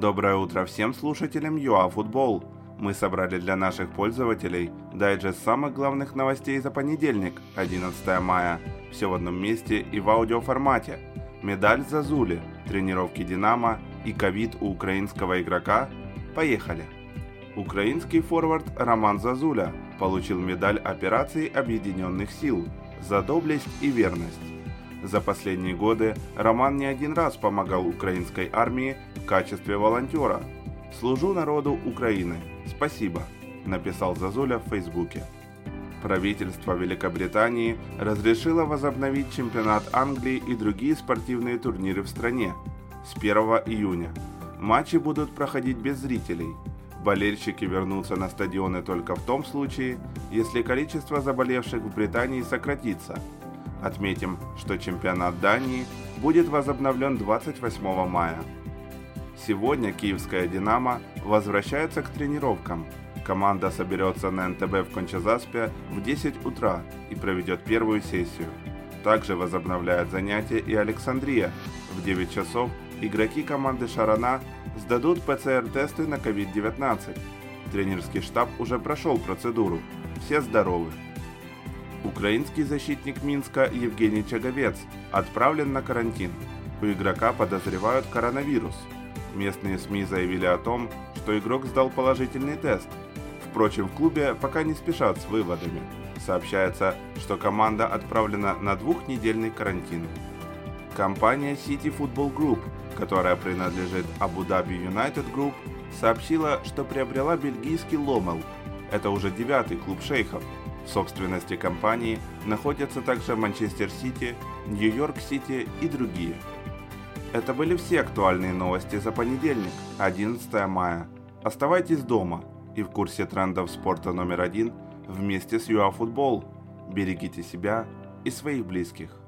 Доброе утро всем слушателям ЮАФутбол. Мы собрали для наших пользователей дайджест самых главных новостей за понедельник, 11 мая. Все в одном месте и в аудиоформате. Медаль за Зули, тренировки Динамо и ковид у украинского игрока. Поехали! Украинский форвард Роман Зазуля получил медаль операции Объединенных сил за доблесть и верность. За последние годы Роман не один раз помогал украинской армии в качестве волонтера. «Служу народу Украины. Спасибо», – написал Зазуля в Фейсбуке. Правительство Великобритании разрешило возобновить чемпионат Англии и другие спортивные турниры в стране с 1 июня. Матчи будут проходить без зрителей. Болельщики вернутся на стадионы только в том случае, если количество заболевших в Британии сократится. Отметим, что чемпионат Дании будет возобновлен 28 мая. Сегодня киевская «Динамо» возвращается к тренировкам. Команда соберется на НТБ в Кончезаспе в 10 утра и проведет первую сессию. Также возобновляет занятия и Александрия. В 9 часов игроки команды «Шарана» сдадут ПЦР-тесты на COVID-19. Тренерский штаб уже прошел процедуру. Все здоровы. Украинский защитник Минска Евгений Чаговец отправлен на карантин. У игрока подозревают коронавирус. Местные СМИ заявили о том, что игрок сдал положительный тест. Впрочем, в клубе пока не спешат с выводами. Сообщается, что команда отправлена на двухнедельный карантин. Компания City Football Group, которая принадлежит Dhabi United Group, сообщила, что приобрела бельгийский Ломел. Это уже девятый клуб шейхов. В собственности компании находятся также Манчестер Сити, Нью-Йорк Сити и другие. Это были все актуальные новости за понедельник, 11 мая. Оставайтесь дома и в курсе трендов спорта номер один вместе с ЮАФутбол. Берегите себя и своих близких.